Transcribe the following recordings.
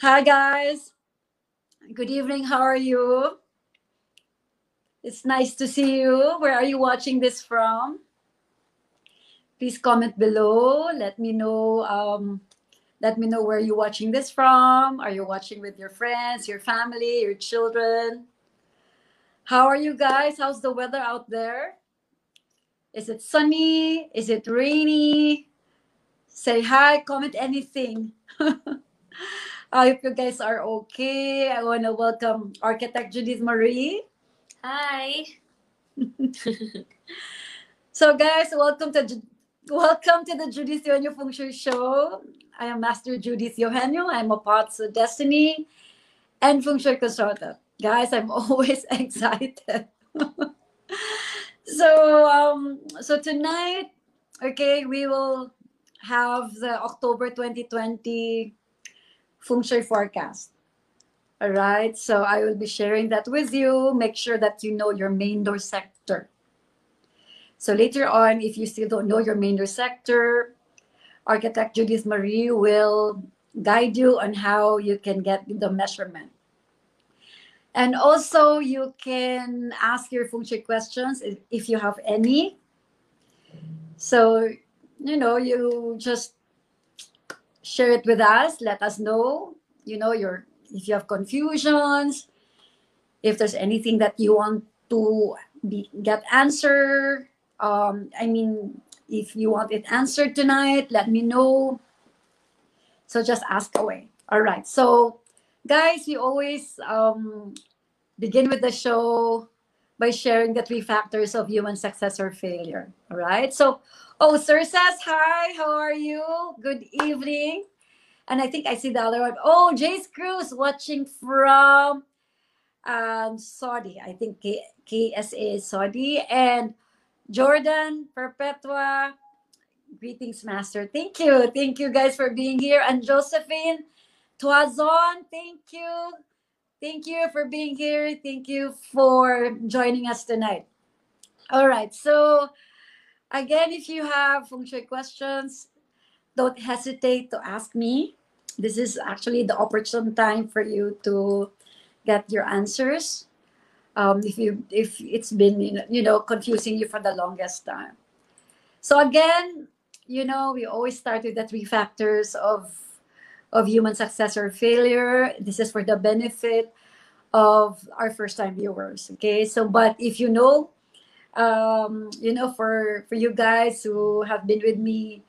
Hi, guys. Good evening. How are you? It's nice to see you. Where are you watching this from? Please comment below. Let me know. Um, let me know where you're watching this from. Are you watching with your friends, your family, your children? How are you guys? How's the weather out there? Is it sunny? Is it rainy? Say hi, comment anything. I hope you guys are okay. I want to welcome architect Judith Marie. Hi. So, guys, welcome to welcome to the Judith Eugenio Feng Shui Show. I am Master Judith Eugenio. I'm a Pots of Destiny and Feng Shui consultant. Guys, I'm always excited. so, um, so tonight, okay, we will have the October 2020 Feng Shui forecast. All right, so I will be sharing that with you. Make sure that you know your main door sector. So later on, if you still don't know your main door sector, architect Judith Marie will guide you on how you can get the measurement. And also, you can ask your feng shui questions if, if you have any. So, you know, you just share it with us. Let us know, you know, your if you have confusions, if there's anything that you want to be, get answer. Um, I mean, if you want it answered tonight, let me know. So just ask away. All right. So, guys, we always um, begin with the show by sharing the three factors of human success or failure. All right. So, oh, Sir says hi. How are you? Good evening. And I think I see the other one. Oh, Jace Cruz watching from um, Saudi. I think K- KSA Saudi. And Jordan Perpetua. Greetings, Master. Thank you. Thank you guys for being here. And Josephine Toazon, thank you. Thank you for being here. Thank you for joining us tonight. All right. So, again, if you have feng shui questions, don't hesitate to ask me. This is actually the opportune time for you to get your answers. Um, if you if it's been you know, confusing you for the longest time. So again, you know we always start with the three factors of of human success or failure. This is for the benefit of our first time viewers. Okay, so but if you know um, you know, for for you guys who have been with me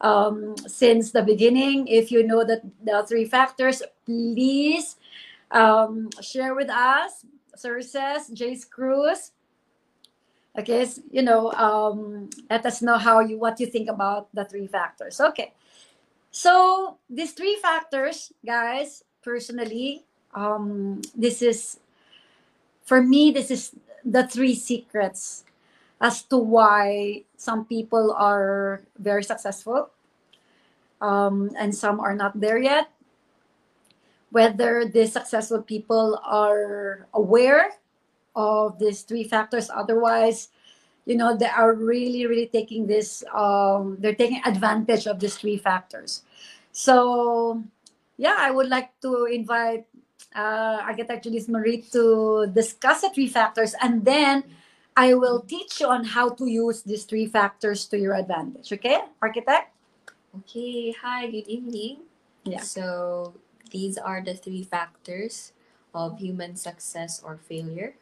um, since the beginning, if you know that the three factors, please um, share with us. Sir says, Jace Cruz. Okay, s- you know, um, let us know how you what you think about the three factors. Okay, so these three factors, guys, personally, um, this is for me. This is the three secrets as to why some people are very successful um, and some are not there yet. Whether the successful people are aware of these three factors, otherwise, you know, they are really, really taking this, um, they're taking advantage of these three factors. So, yeah, I would like to invite uh, Architect Julius Marie to discuss the three factors and then I will teach you on how to use these three factors to your advantage. Okay, Architect? Okay. Hi. Good evening. Yeah. So these are the three factors of human success or failure.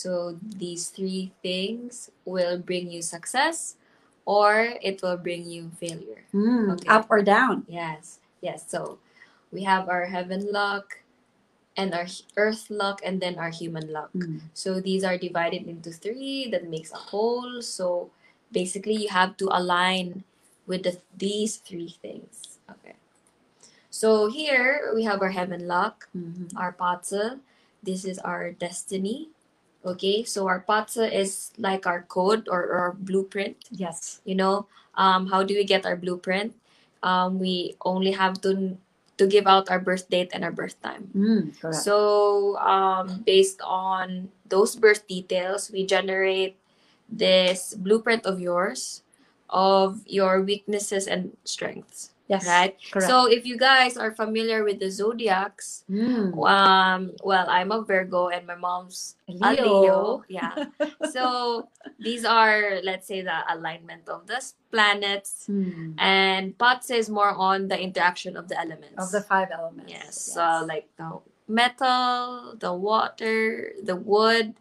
So these three things will bring you success, or it will bring you failure. Hmm, Okay. Up or down? Yes. Yes. So we have our heaven luck, and our earth luck, and then our human luck. Mm. So these are divided into three that makes a whole. So basically, you have to align with the, these three things. Okay. So here we have our heaven luck, Mhm. our Bazi. This is our destiny. Okay. So our Bazi is like our code or, or our blueprint. Yes. You know, um, how do we get our blueprint? Um, we only have to to give out our birth date and our birth time. Mm. So, um, based on those birth details, we generate this blueprint of yours, of your weaknesses and strengths. Yes. right? Correct. So if you guys are familiar with the zodiacs, Mm. um, well, I'm a Virgo and my mom's a Leo. Leo. Yeah. so these are, let's say, the alignment of the planets. Hmm. And Bazi is more on the interaction of the elements. Of the five elements. yes. So like the metal, the water, the wood,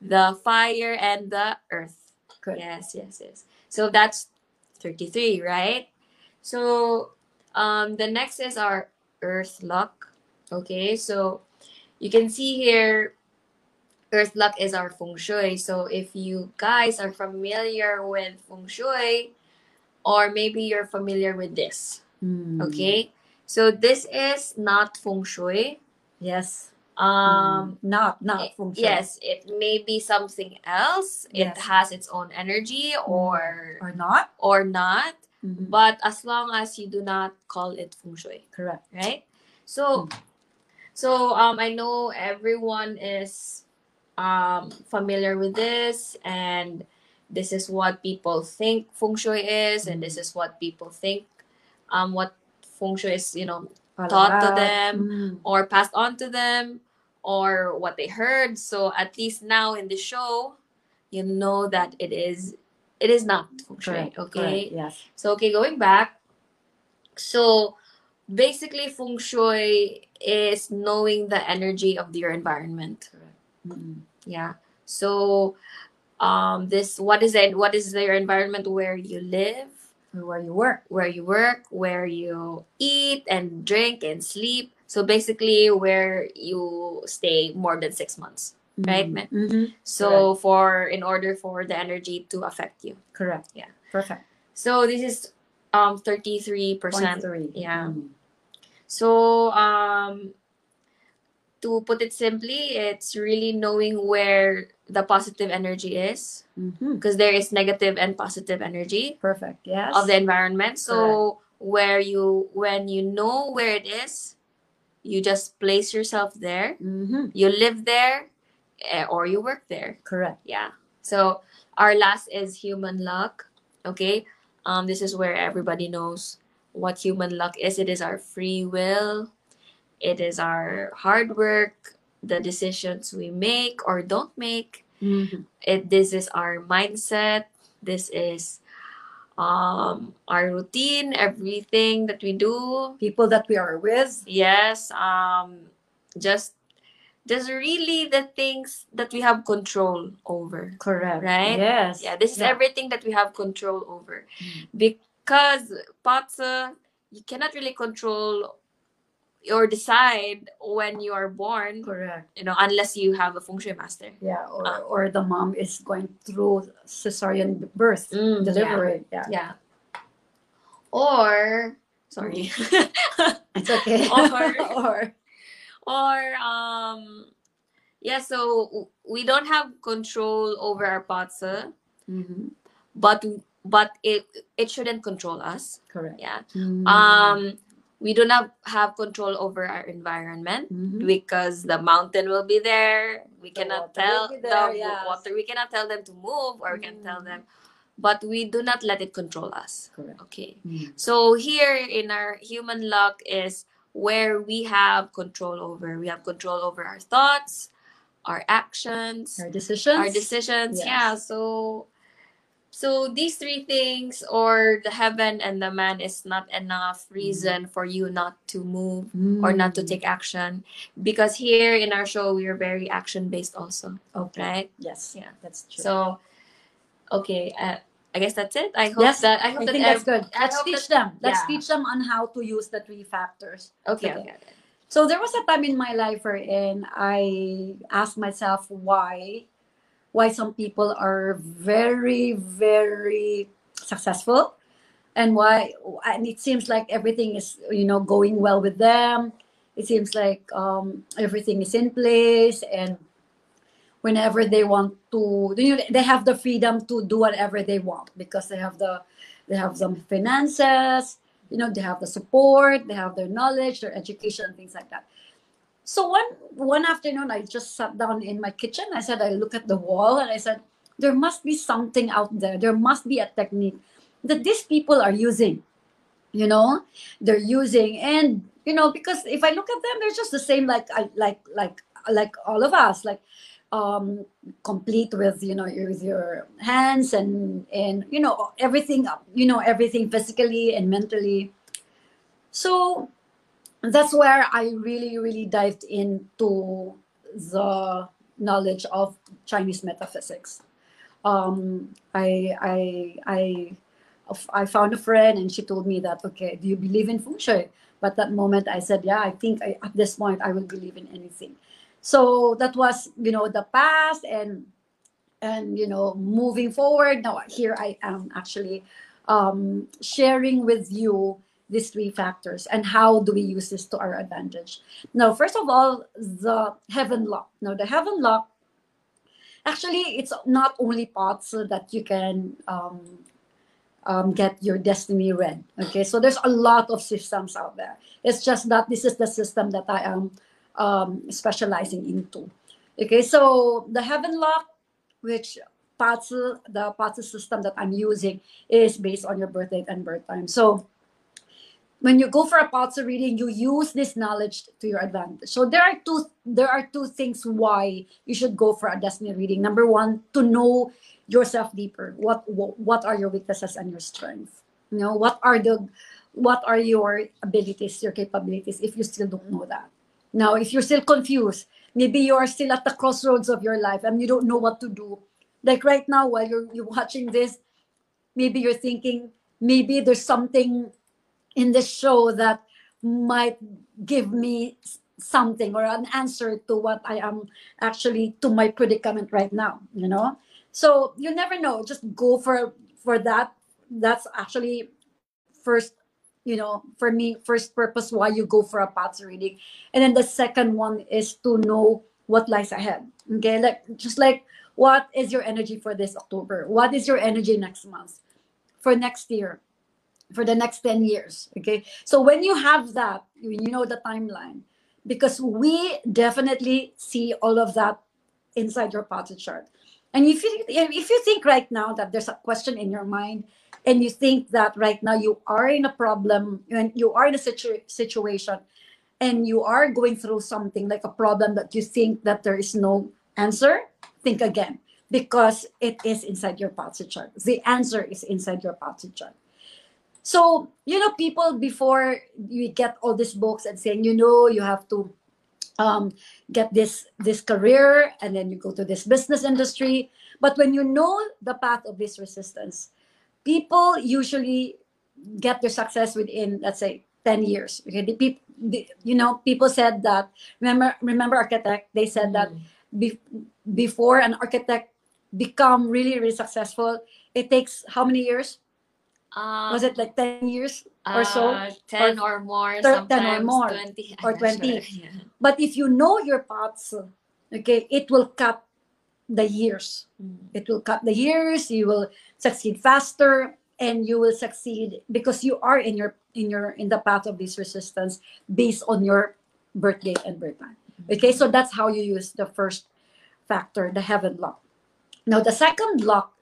the fire, and the earth. Yes, yes, yes. So that's 33, right? So um the next is our earth luck. Okay, so you can see here earth luck is our feng shui. So if you guys are familiar with feng shui or maybe you're familiar with this, Hmm. okay? So this is not feng shui. Yes. Um Hmm. not not feng shui. yes, it may be something else. It has its own energy or Or not. or not. Mhm. But as long as you do not call it feng shui, Correct. right? So, so um, I know everyone is um familiar with this, and this is what people think feng shui is, and this is what people think um what feng shui is, you know, Taught to them. Mm. or passed on to them, or what they heard. So at least now in the show, you know that it is it is not feng shui. Correct. Okay. Correct. Yes. So okay, going back. So basically feng shui is knowing the energy of your environment. Mm. Yeah. So um this what is it what is your environment where you live, Where you work. where you work, where you eat and drink and sleep. So basically where you stay more than 6 months. Right, Mm. ma'am? Mhm. So for in order for the energy to affect you. Correct. Yeah. Perfect. So this is um 33%. Point three. Yeah. Mm. So, um, to put it simply, it's really knowing where the positive energy is because there is negative and positive energy Perfect. Yes. of the environment. So, where you, when you know where it is, you just place yourself there, Mhm. you live there, or you work there. Correct. Yeah. So, our last is human luck. Okay. Um, this is where everybody knows what human luck is. It is our free will. It is our hard work, the decisions we make or don't make. Mhm. It this is our mindset. This is um our routine, everything that we do. People that we are with. Yes. Um just just really the things that we have control over. Correct. Right? Yes. Yeah, this is Yeah. everything that we have control over. Mm. Because Bazi, you cannot really control or decide when you are born, Correct. you know, unless you have a feng shui master. Yeah. Or, Ah. or the mom is going through cesarean birth, Mm, delivery. Yeah. Yeah. Or sorry. It's okay. Or- or or um yeah, so we don't have control over our Bazi, Mhm. but but it it shouldn't control us. correct. Yeah. Mm. Um we do not have control over our environment. Mhm. because the mountain will be there. We The cannot tell be the yes. water. We cannot tell them to move, or we can tell them, but we do not let it control us. correct. Okay. Mm. So here in our human luck is where we have control over. We have control over our thoughts, our actions, Our decisions. our decisions. Yes. Yeah. So. So these three things, or the heaven and the man, is not enough reason for you not to move or not to Mm. take action because here in our show we are very action based also Okay. right Yes. Yeah. That's true. so okay uh, i guess that's it i hope Yes, that i I hope that think that's good. Let's teach that- them. Let's yeah. teach them on how to use the three factors. okay Okay. okay, okay. So there was a time in my life wherein I asked myself why why some people are very very successful and why and it seems like everything is you know going well with them. It seems like um, everything is in place and whenever they want to you know, they have the freedom to do whatever they want because they have the they have some finances you know they have the support they have their knowledge their education things like that. So one one afternoon i just sat down in my kitchen. I said i look at the wall and i said there must be something out there. There must be a technique that these people are using you know? They're using. And you know because if i look at them they're just the same like I like like like all of us. Like um complete with you know with your hands and and you know everything you know everything physically and mentally so that's where i really really dived into the knowledge of chinese metaphysics um i i i I found a friend and she told me that, okay, do you believe in feng shui? But that moment I said, yeah, I think I, at this point I will believe in anything. So that was, you know, the past and, and, you know, moving forward. Now here I am actually um, sharing with you these three factors and how do we use this to our advantage. Now, first of all, the heaven lock. Now, the heaven lock, actually, it's not only pots that you can um, um, get your destiny read. Okay, so there's a lot of systems out there. It's just that this is the system that I am um, specializing into. Okay, so the Heaven Lock, which parts the parts system that I'm using is based on your birth date and birth time. So when you go for a Bazi reading, you use this knowledge to your advantage. So there are two there are two things why you should go for a destiny reading. Number one, to know yourself deeper what what are your weaknesses and your strengths you know what are the what are your abilities your capabilities if you still don't know that now if you're still confused maybe you are still at the crossroads of your life and you don't know what to do. Like right now while you're, you're watching this maybe you're thinking maybe there's something in this show that might give me something or an answer to what i am actually to my predicament right now you know? So you never know. Just go for for that. That's actually first you know for me first purpose why you go for a path reading. And then the second one is to know what lies ahead. Okay like just like what is your energy for this october? What is your energy next month? For next year? For the next 10 years? Okay so when you have that you know the timeline. Because we definitely see all of that inside your path chart and if you if you think right now that there's a question in your mind, and you think that right now you are in a problem and you are in a situ- situation, and you are going through something like a problem that you think that there is no answer, think again because it is inside your path chart. The answer is inside your path chart. So, you know, people before you get all these books and saying, you know, you have to um, get this this career and then you go to this business industry. But when you know the path of this resistance people usually get their success within let's say 10 years. Okay the people you know people said that remember remember architect? They said that mm. be, before an architect become really really successful it takes how many years? Um, was it like 10 years or so? Uh, 10 or, or more, thir- 10 or more, 20. Or 20. Sure. Yeah. But if you know your paths, okay, it will cut the years. Mm. It will cut the years. You will succeed faster and you will succeed because you are in your in your in the path of this resistance based on your birth date and birth time. Mm. Okay, so that's how you use the first factor, the heaven lock. Now the second lock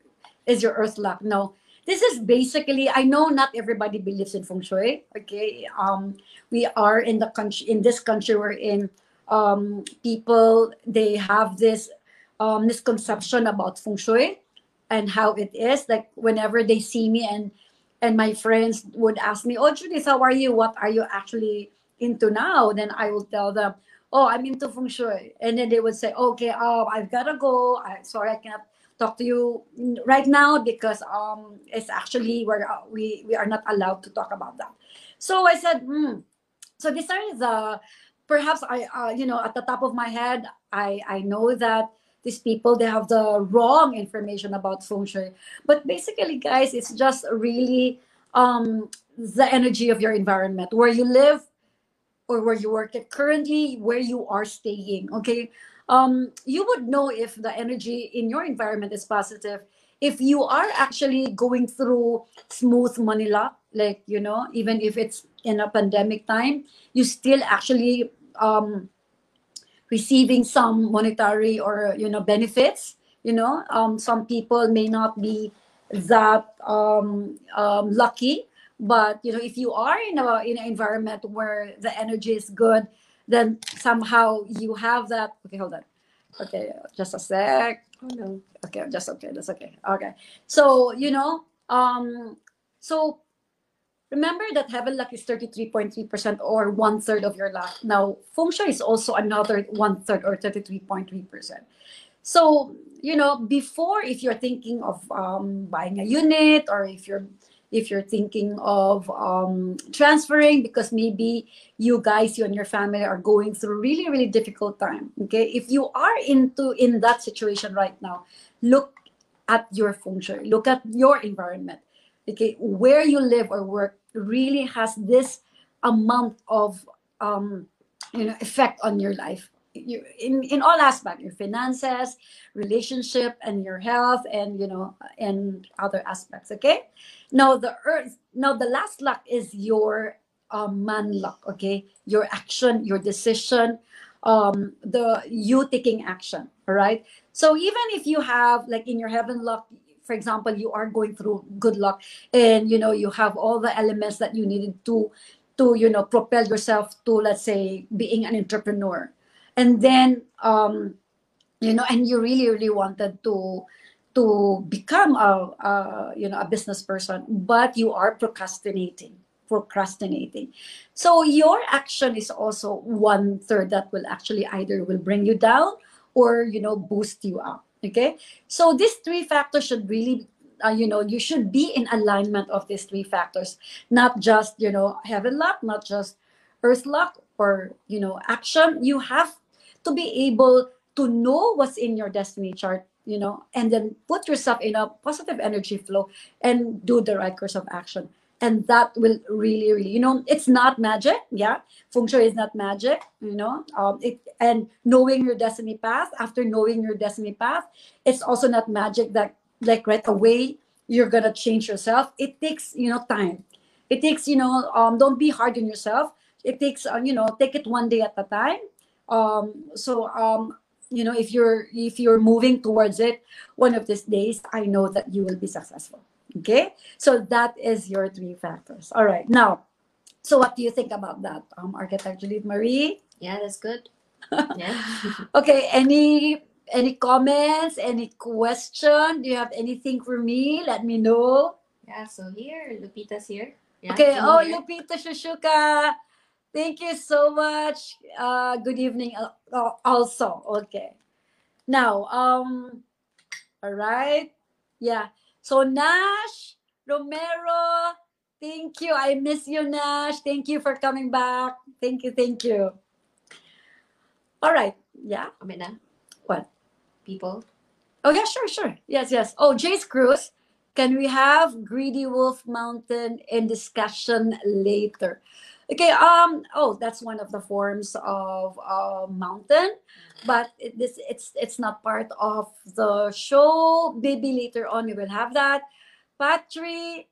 is your earth lock. Now this is basically i know not everybody believes in feng shui okay? Um we are in the country in this country we're in. Um people they have this um misconception about feng shui and how it is. Like whenever they see me and and my friends would ask me oh judith how are you? What are you actually into now? Then i will tell them oh i'm into feng shui. And then they would say okay oh i've got to go. I sorry i cannot talk to you right now because um it's actually where uh, we we are not allowed to talk about that. So i said hmm. so these are the perhaps i uh, you know at the top of my head i i know that these people they have the wrong information about feng shui. But basically guys it's just really um the energy of your environment where you live or where you work at currently where you are staying okay um, you would know if the energy in your environment is positive if you are actually going through smooth Manila, like you know, even if it's in a pandemic time, you still actually um, receiving some monetary or you know benefits. You know, um, some people may not be that um, um, lucky, but you know if you are in a in an environment where the energy is good then somehow you have that. Okay hold on. Okay just a sec. Oh no. okay just okay that's okay. Okay. So you know um so remember that heaven luck is 33.3% or one third of your luck now feng shui is also another one third or 33.3% so you know before if you're thinking of um, buying a unit or if you're if you're thinking of um, transferring because maybe you guys you and your family are going through really really difficult time okay? If you are into in that situation right now look at your shui look at your environment okay? Where you live or work really has this amount of um, you know effect on your life you, in in all aspects your finances relationship and your health and you know and other aspects okay? Now the earth now the last luck is your um, man luck okay? Your action your decision um the you taking action all right so even if you have like in your heaven luck for example you are going through good luck and you know you have all the elements that you needed to to you know propel yourself to let's say being an entrepreneur and then um you know and you really really wanted to to become a, a you know a business person but you are procrastinating procrastinating. So your action is also one third that will actually either will bring you down or you know boost you up okay? So these three factors should really uh, you know you should be in alignment of these three factors. Not just you know heaven luck not just earth luck or you know action. You have to be able to know what's in your destiny chart you know and then put yourself in a positive energy flow and do the right course of action. And that will really really you know it's not magic yeah? Feng shui is not magic you know? Um it and knowing your destiny path after knowing your destiny path it's also not magic that like right away you're gonna change yourself. It takes you know time. It takes you know um don't be hard on yourself. It takes uh, you know take it one day at a time um so um you know if you're if you're moving towards it one of these days i know that you will be successful. Okay? So that is your three factors. All right. Now so what do you think about that um architect juliet marie? Yeah, that's good. Yeah. okay any any comments any question? Do you have anything for me? Let me know. Yeah, so here, Lupita's here. Yeah, okay. Oh here. lupita shushuka thank you so much uh good evening al- also okay now um all right yeah so nash romero thank you i miss you nash thank you for coming back thank you thank you all right yeah Comment na? What? People. Oh yeah, sure, sure. Yes, yes. Oh, Jace Cruz, can we have Greedy Wolf Mountain in discussion later? Okay. Um. Oh, that's one of the forms of uh, mountain, but it, this it's it's not part of the show. Maybe later on we will have that. Patri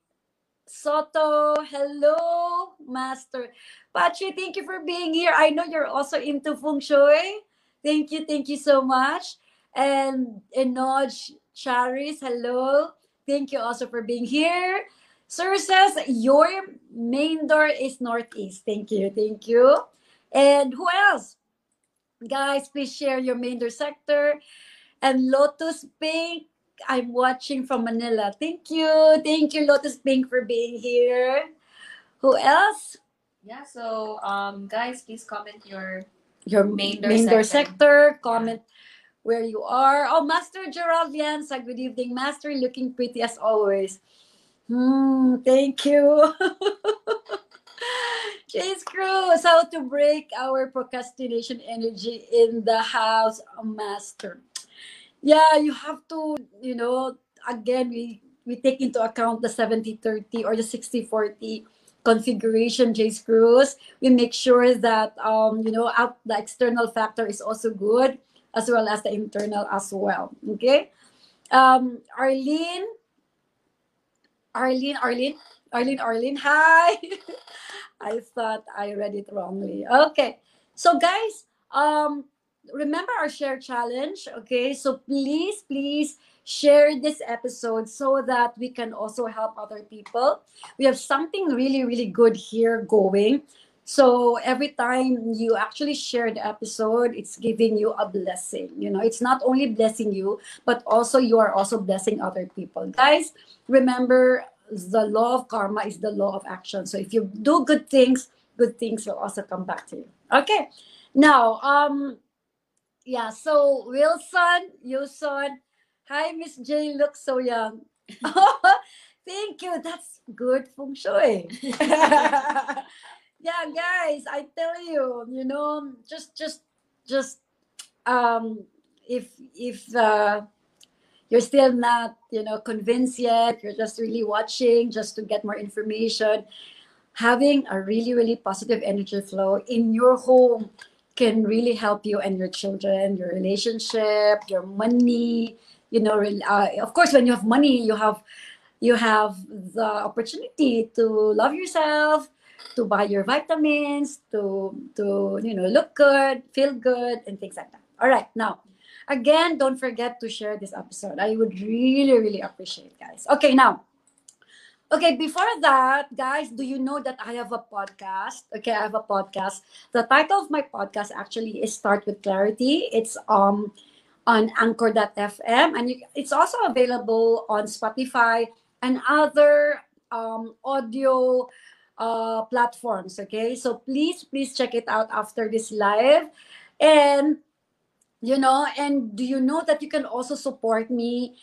Soto, hello, Master. Patri, thank you for being here. I know you're also into feng shui. Thank you, thank you so much. And Enoj Charis, hello. Thank you also for being here. Sir says your main door is northeast. Thank you, thank you. And who else? Guys, please share your main door sector. And Lotus Pink, I'm watching from Manila. Thank you. Thank you, Lotus Pink, for being here. Who else? Yeah, so um, guys, please comment your Your Main door main door sector. sector. Comment where you are. Oh, Master Gerald Lianza. Good evening, Master. Looking pretty as always. Hmm, thank you. Jace Cruz, how to break our procrastination energy in the house, Master. Yeah, you have to, you know, again, we, we take into account the 70 30 or the 60 40 configuration, Jace Cruz. We make sure that, um, you know, out, the external factor is also good as well as the internal as well. Okay. Um, Arlene, Arlene, Arlene, Arlene, Arlene, hi. I thought I read it wrongly. Okay. So guys, um remember our share challenge, okay? So please, please share this episode so that we can also help other people. We have something really, really good here going. So every time you actually share the episode, it's giving you a blessing. You know, it's not only blessing you, but also you are also blessing other people. Guys, remember the law of karma is the law of action. So if you do good things, good things will also come back to you. Okay. Now, um, yeah, so Wilson, Yuson, hi Miss J, look so young. Thank you. That's good feng shui. yeah, guys, I tell you, you know, just just just um if if uh you're still not, you know, convinced yet, you're just really watching just to get more information, having a really, really positive energy flow in your home can really help you and your children, your relationship, your money. You know, uh, of course, when you have money, you have you have the opportunity to love yourself, to buy your vitamins, to to you know look good, feel good, and things like that. All right, now again, don't forget to share this episode. I would really, really appreciate, guys. Okay, now Okay, before that, guys, do you know that I have a podcast? Okay, I have a podcast. The title of my podcast actually is Start with Clarity. It's um on anchor.fm and you, it's also available on Spotify and other um, audio uh, platforms. Okay, so please, please check it out after this live. And you know, and do you know that you can also support me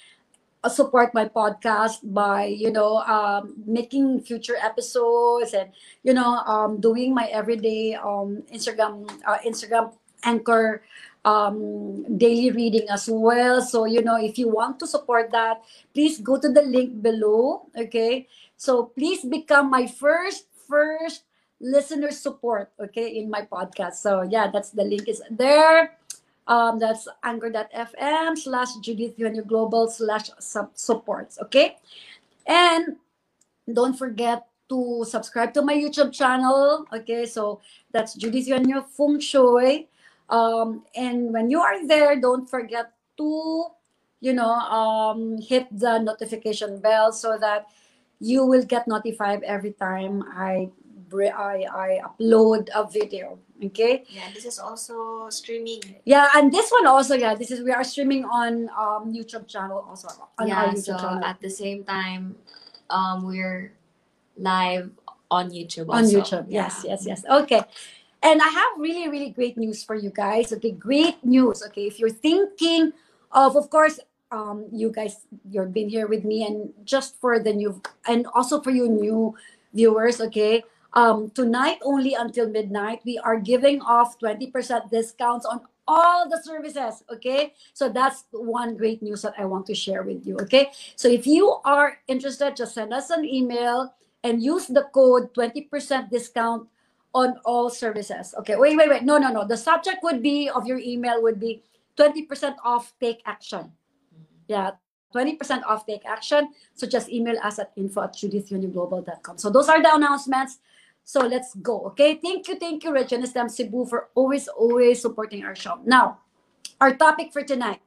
uh, support my podcast by you know um, making future episodes and you know um, doing my everyday um, Instagram uh, Instagram anchor um, daily reading as well. So you know if you want to support that, please go to the link below. Okay, so please become my first first listener support. Okay, in my podcast. So yeah, that's the link is there. Um, that's anchor.fm slash Judith Eugenio Global slash supports. Okay. And don't forget to subscribe to my YouTube channel. Okay. So that's Judith Eugenio Feng Shui. Um, and when you are there, don't forget to, you know, um, hit the notification bell so that you will get notified every time I I, I upload a video. Okay. Yeah, this is also streaming. Yeah, and this one also, yeah, this is we are streaming on um YouTube channel also on yeah, so channel. at the same time, um, we're live on YouTube. on. YouTube. Yeah. Yes, yes, yes. Okay. And I have really, really great news for you guys. Okay, great news. Okay, if you're thinking of, of course, um, you guys, you've been here with me, and just for the new, and also for you new viewers. Okay, um, tonight only until midnight, we are giving off 20% discounts on all the services. Okay, so that's one great news that I want to share with you. Okay, so if you are interested, just send us an email and use the code 20% discount on all services. Okay, wait, wait, wait. No, no, no. The subject would be of your email would be 20% off take action. Yeah, 20% off take action. So just email us at info at juditheugenioglobal.com. So those are the announcements. So let's go. Okay. Thank you, thank you, Regina Stem Cebu, for always, always supporting our show. Now, our topic for tonight.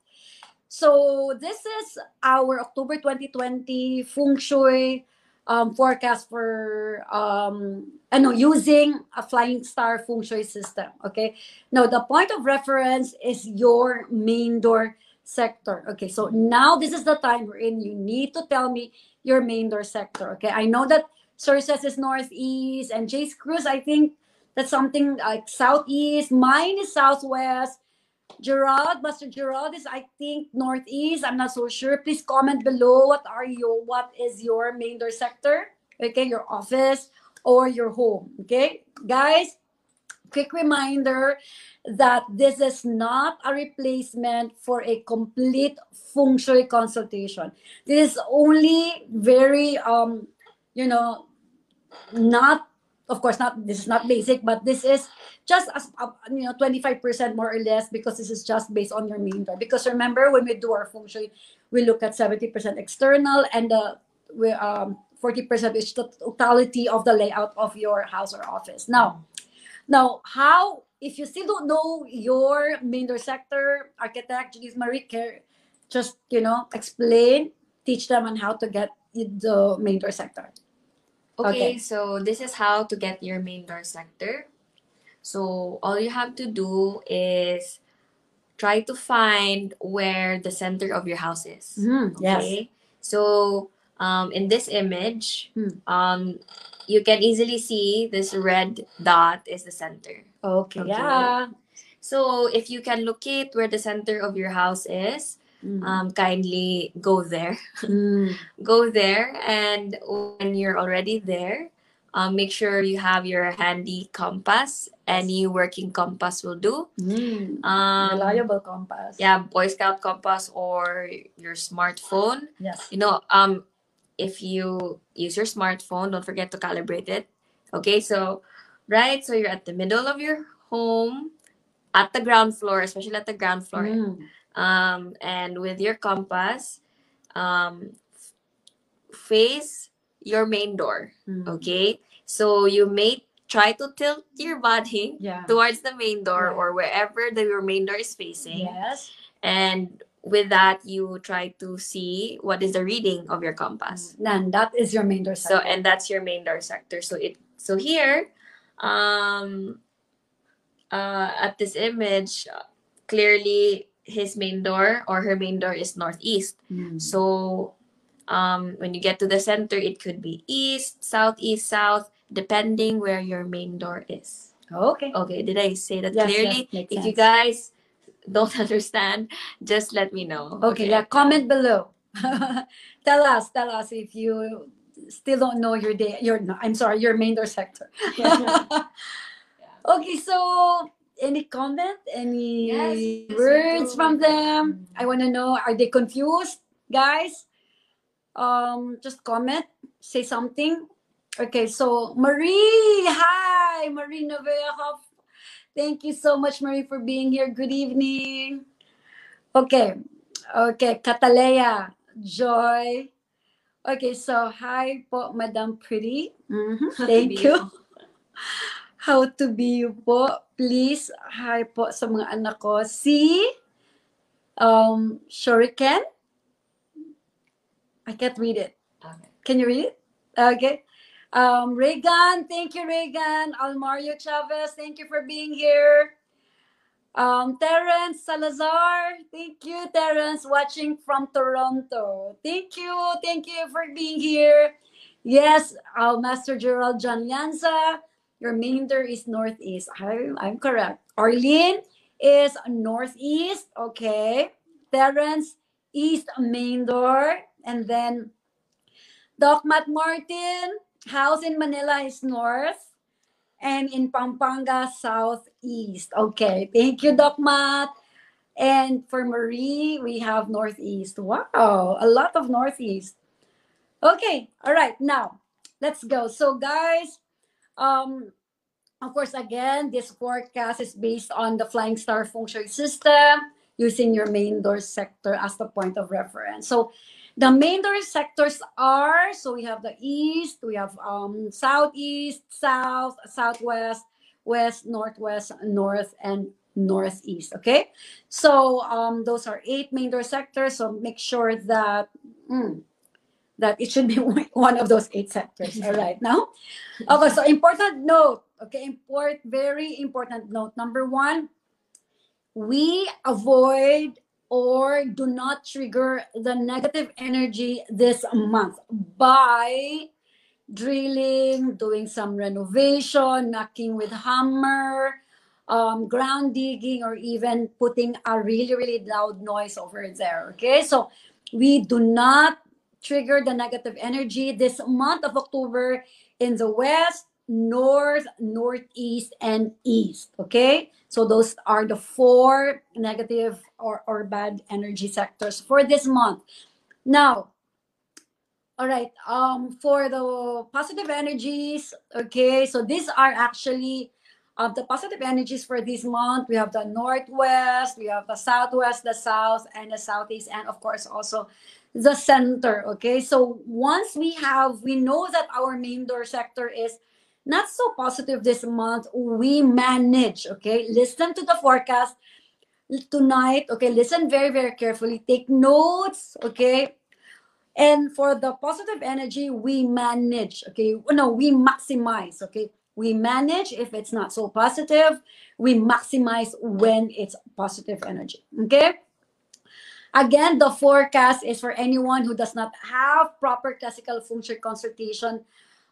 So this is our October 2020 Feng Shui um, forecast for um, ano, using a flying star feng shui system. Okay. Now the point of reference is your main door sector. Okay. So now this is the time we're in. you need to tell me your main door sector. Okay. I know that sources is northeast and Jace Cruz, I think that's something like southeast. Mine is southwest. Gerald, Master Gerald is I think northeast. I'm not so sure. Please comment below what are you, what is your main door sector? Okay, your office or your home. Okay, guys. Quick reminder that this is not a replacement for a complete feng shui consultation. This is only very um you know not of course not this is not basic but this is just as uh, you know 25% more or less because this is just based on your main door because remember when we do our feng shui we look at 70% external and the we um 40% is the totality of the layout of your house or office now now how if you still don't know your main door sector, architect Julius Marie care, just you know explain, teach them on how to get the main door sector. Okay, Okay. so this is how to get your main door sector. So all you have to do is try to find where the center of your house is. Mhm, Yes. So um, in this image, Hmm. um, you can easily see this red dot is the center. Okay. Okay. Yeah. So if you can locate where the center of your house is, Mm. um, kindly go there. Mm. Go there, and when you're already there, um, make sure you have your handy compass. Any working compass will do. Mm. Um, Reliable compass. yeah, Boy Scout compass or your smartphone. Yes. You know, um, if you use your smartphone, don't forget to calibrate it. Okay, so right, so you're at the middle of your home, at the ground floor, especially at the ground floor, Mm. um, and with your compass, um, face your main door. Mm. Okay, so you may try to tilt your body Yeah. towards the main door Yeah. or wherever the, your main door is facing Yes. and with that you try to see what is the reading of your compass Then that is your main door so and that's your main door sector so it so here um uh at this image clearly his main door or her main door is northeast Mm. so um when you get to the center it could be east southeast south depending where your main door is Okay. okay did i say that Yes, clearly yes, if you guys don't understand just let me know Okay, yeah, comment below. tell us, tell us if you still don't know your day, your no, I'm sorry, your main door sector. okay, so any comment, any Yes, words from them? I want to know, are they confused, guys? Um, just comment, say something. Okay, so Marie, hi, Marie Noveja. Thank you so much, Marie, for being here. Good evening. Okay, okay, Katalea, Joy. Okay, so hi po, Madam Pretty. Mhm, Thank you. How to be you po. Please, hi po sa mga anak ko. Si um, Shuriken. I can't read it. Okay. Can you read it? Okay. Um, Reagan, thank you, Reagan. Almario Chavez, thank you for being here. Um, Terence Salazar, thank you, Terence, watching from Toronto. Thank you, thank you for being here. Yes, uh, Master Gerald John Llanza, your main door is northeast. I, I'm correct. Arlene is northeast. Okay. Terence, east main door. And then Doc Matt Martin, house in Manila is north. And in Pampanga, southeast. Okay. Thank you, Doc Matt. And for Marie, we have northeast. Wow, a lot of northeast. Okay, all right, now let's go. So, guys, um, of course, again, this forecast is based on the Flying Star Feng Shui system using your main door sector as the point of reference. So, the main door sectors are so we have the east, we have um, southeast, south, southwest, west, northwest, north, and northeast. Okay, so um, those are eight main door sectors. So make sure that mm, that it should be one of those eight sectors. All right, now, okay. So important note. Okay, import very important note. Number one, we avoid or do not trigger the negative energy this month by drilling, doing some renovation, knocking with hammer, um, ground digging, or even putting a really, really loud noise over there. Okay, so we do not trigger the negative energy this month of October in the west, north, northeast, and east. Okay, so those are the four negative or, or bad energy sectors for this month. Now, all right, um, for the positive energies, okay, so these are actually um, the positive energies for this month. We have the northwest, we have the southwest, the south, and the southeast, and of course also the center. Okay, so once we have, we know that our main door sector is not so positive this month. We manage, okay? Listen to the forecast tonight, okay? Listen very, very carefully. Take notes, okay? And for the positive energy, we manage, okay? No, we maximize, okay? We manage if it's not so positive. We maximize when it's positive energy, okay? Again, the forecast is for anyone who does not have proper classical shui consultation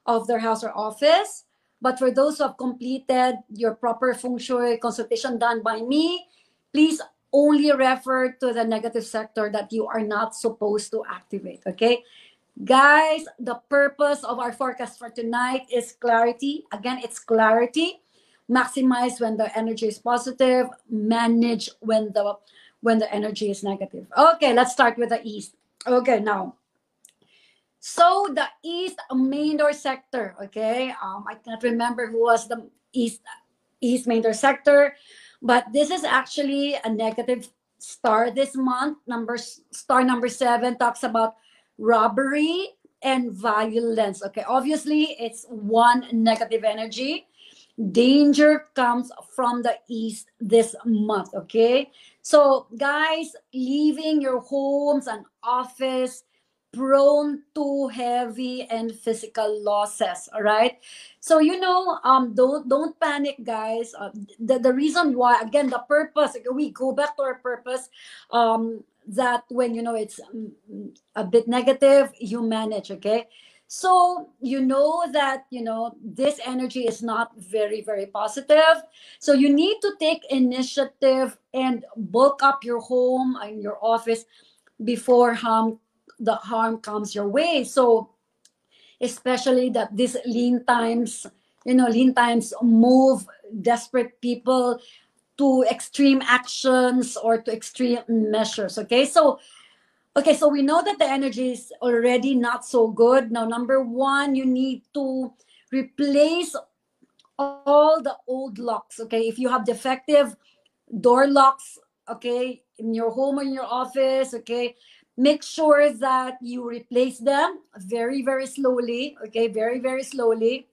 of their house or office. But for those who have completed your proper feng shui consultation done by me, please only refer to the negative sector that you are not supposed to activate. Okay. Guys, the purpose of our forecast for tonight is clarity. Again, it's clarity. Maximize when the energy is positive, manage when the when the energy is negative. Okay, let's start with the east. Okay, now. So the east main door sector, okay? Um, I cannot remember who was the east east main door sector, but this is actually a negative star this month. Number star number seven talks about robbery and violence. Okay, obviously it's one negative energy danger comes from the east this month okay so guys leaving your homes and office prone to heavy and physical losses all right so you know um don't don't panic guys. Uh, the, the reason why again the purpose we go back to our purpose um that when you know it's um, a bit negative you manage okay? So you know that you know this energy is not very very positive. So you need to take initiative and bulk up your home and your office before harm the harm comes your way so especially that these lean times you know lean times move desperate people to extreme actions or to extreme measures okay so Okay, so we know that the energy is already not so good. Now, number one, you need to replace all the old locks. Okay, if you have defective door locks, okay, in your home or in your office, okay, make sure that you replace them very, very slowly. Okay, very, very slowly.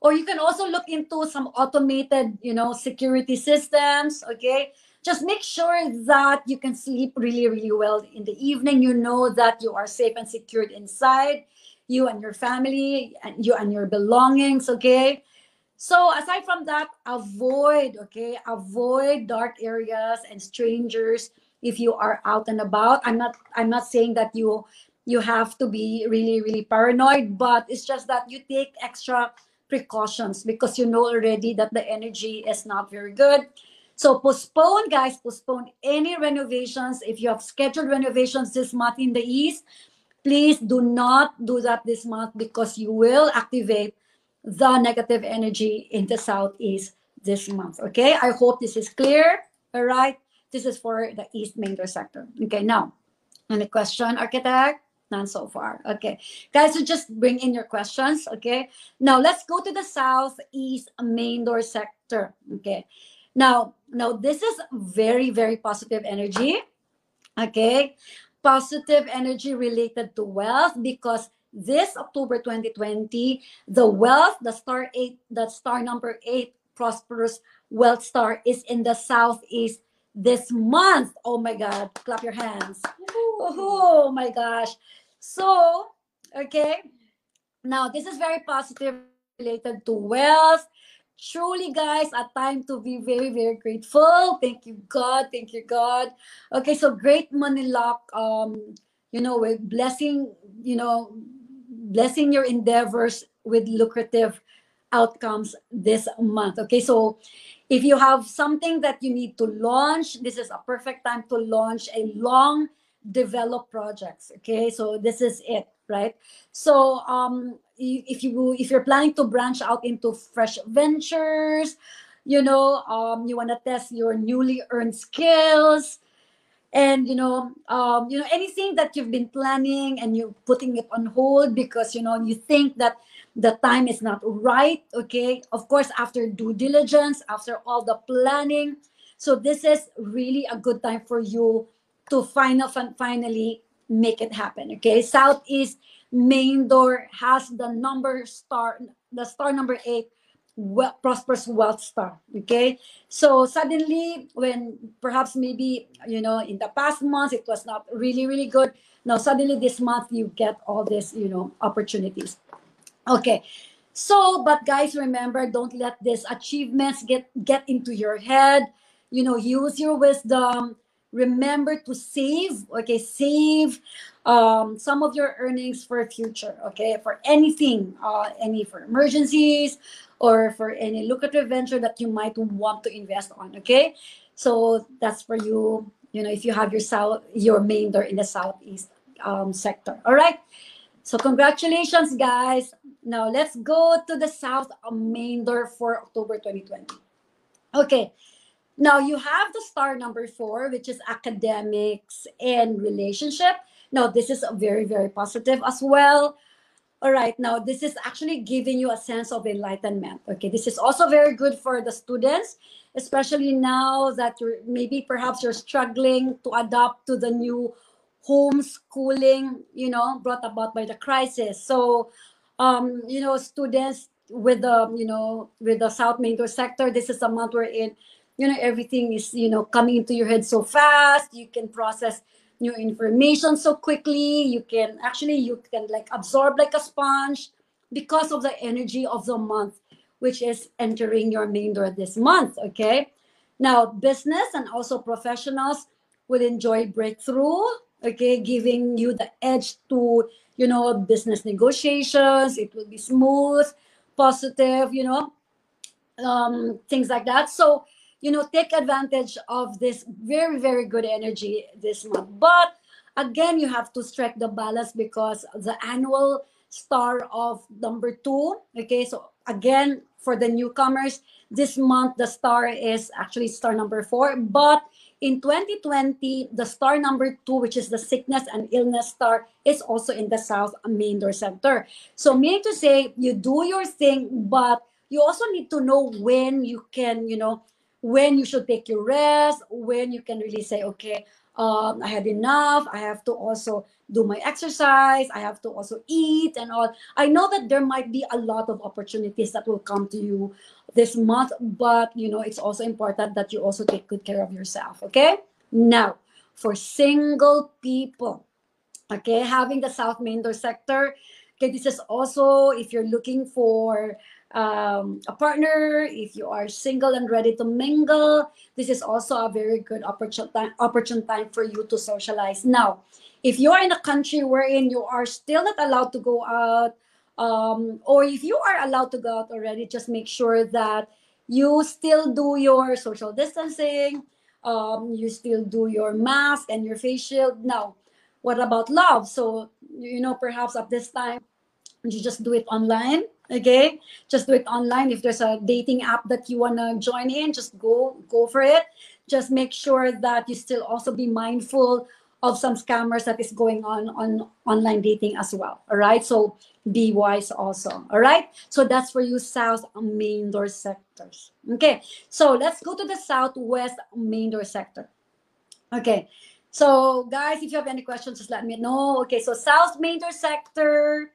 Or you can also look into some automated, you know, security systems. Okay, just make sure that you can sleep really, really well in the evening. You know that you are safe and secured inside, you and your family, and you and your belongings, okay? So aside from that, avoid, okay, avoid dark areas and strangers if you are out and about. I'm not I'm not saying that you you have to be really, really paranoid, but it's just that you take extra precautions because you know already that the energy is not very good so postpone, guys, postpone any renovations. If you have scheduled renovations this month in the east, please do not do that this month because you will activate the negative energy in the southeast this month. Okay, I hope this is clear. All right, this is for the east main door sector. Okay, now, any question, architect? None so far. Okay, guys, so just bring in your questions. Okay, now let's go to the southeast main door sector. Okay, now, now this is very, very positive energy. Okay. Positive energy related to wealth because this October 2020, the wealth, the star eight, the star number eight, prosperous wealth star is in the southeast this month. Oh my God, clap your hands. Oh my gosh. So, okay. Now, this is very positive related to wealth, truly guys a time to be very very grateful thank you god thank you god okay so great money luck um you know with blessing you know blessing your endeavors with lucrative outcomes this month okay so if you have something that you need to launch this is a perfect time to launch a long developed projects okay? So this is it right? So um if you if you're planning to branch out into fresh ventures you know um, you want to test your newly earned skills and you know um, you know anything that you've been planning and you're putting it on hold because you know you think that the time is not right okay? Of course after due diligence after all the planning. So this is really a good time for you to final finally make it happen okay? Southeast main door has the number star the star number eight, well, prosperous wealth star. Okay, so suddenly, when perhaps maybe you know in the past months it was not really really good. Now suddenly this month you get all these you know opportunities. Okay, so but guys, remember, don't let these achievements get get into your head. You know, use your wisdom. Remember to save. Okay, save um, some of your earnings for future. Okay, for anything, uh, any for emergencies or for any lucrative venture that you might want to invest on. Okay, so that's for you. You know, if you have your south, your main door in the southeast um, sector. All right. So congratulations, guys. Now let's go to the south main door for October 2020. Okay. Now you have the star number four, which is academics and relationship. Now this is very, very positive as well. All right, now this is actually giving you a sense of enlightenment. Okay, this is also very good for the students, especially now that you're maybe perhaps you're struggling to adapt to the new homeschooling, you know, brought about by the crisis. So, um, you know, students with the, you know, with the South Mentor sector, this is a month where in, you know, everything is, you know, coming into your head so fast. You can process new information so quickly. You can actually, you can like absorb like a sponge because of the energy of the month, which is entering your main door this month. Okay. Now, business and also professionals will enjoy breakthrough okay giving you the edge to you know business negotiations it will be smooth positive you know um, things like that so you know take advantage of this very very good energy this month. But again you have to strike the balance because the annual star of number two okay? So again for the newcomers this month the star is actually star number four. But in 2020, the star number two, which is the sickness and illness star, is also in the South main door center. So meaning to say, you do your thing, but you also need to know when you can, you know, when you should take your rest, when you can really say, okay, um, I had enough. I have to also do my exercise. I have to also eat and all. I know that there might be a lot of opportunities that will come to you this month, but you know, it's also important that you also take good care of yourself. Okay. Now, for single people, okay, having the South Main Door sector, okay, this is also if you're looking for um, a partner, if you are single and ready to mingle, this is also a very good opportune time, opportune time for you to socialize. Now, if you are in a country wherein you are still not allowed to go out, um, or if you are allowed to go out already, just make sure that you still do your social distancing, um, you still do your mask and your face shield. Now, what about love? So, you know, perhaps at this time, you just do it online okay? Just do it online. If there's a dating app that you want to join in just go go for it. Just make sure that you still also be mindful of some scammers that is going on on online dating as well. All right so be wise also. All right so that's for you south main door sectors. Okay? So let's go to the southwest main door sector. Okay? So guys if you have any questions just let me know. Okay? So south main door sector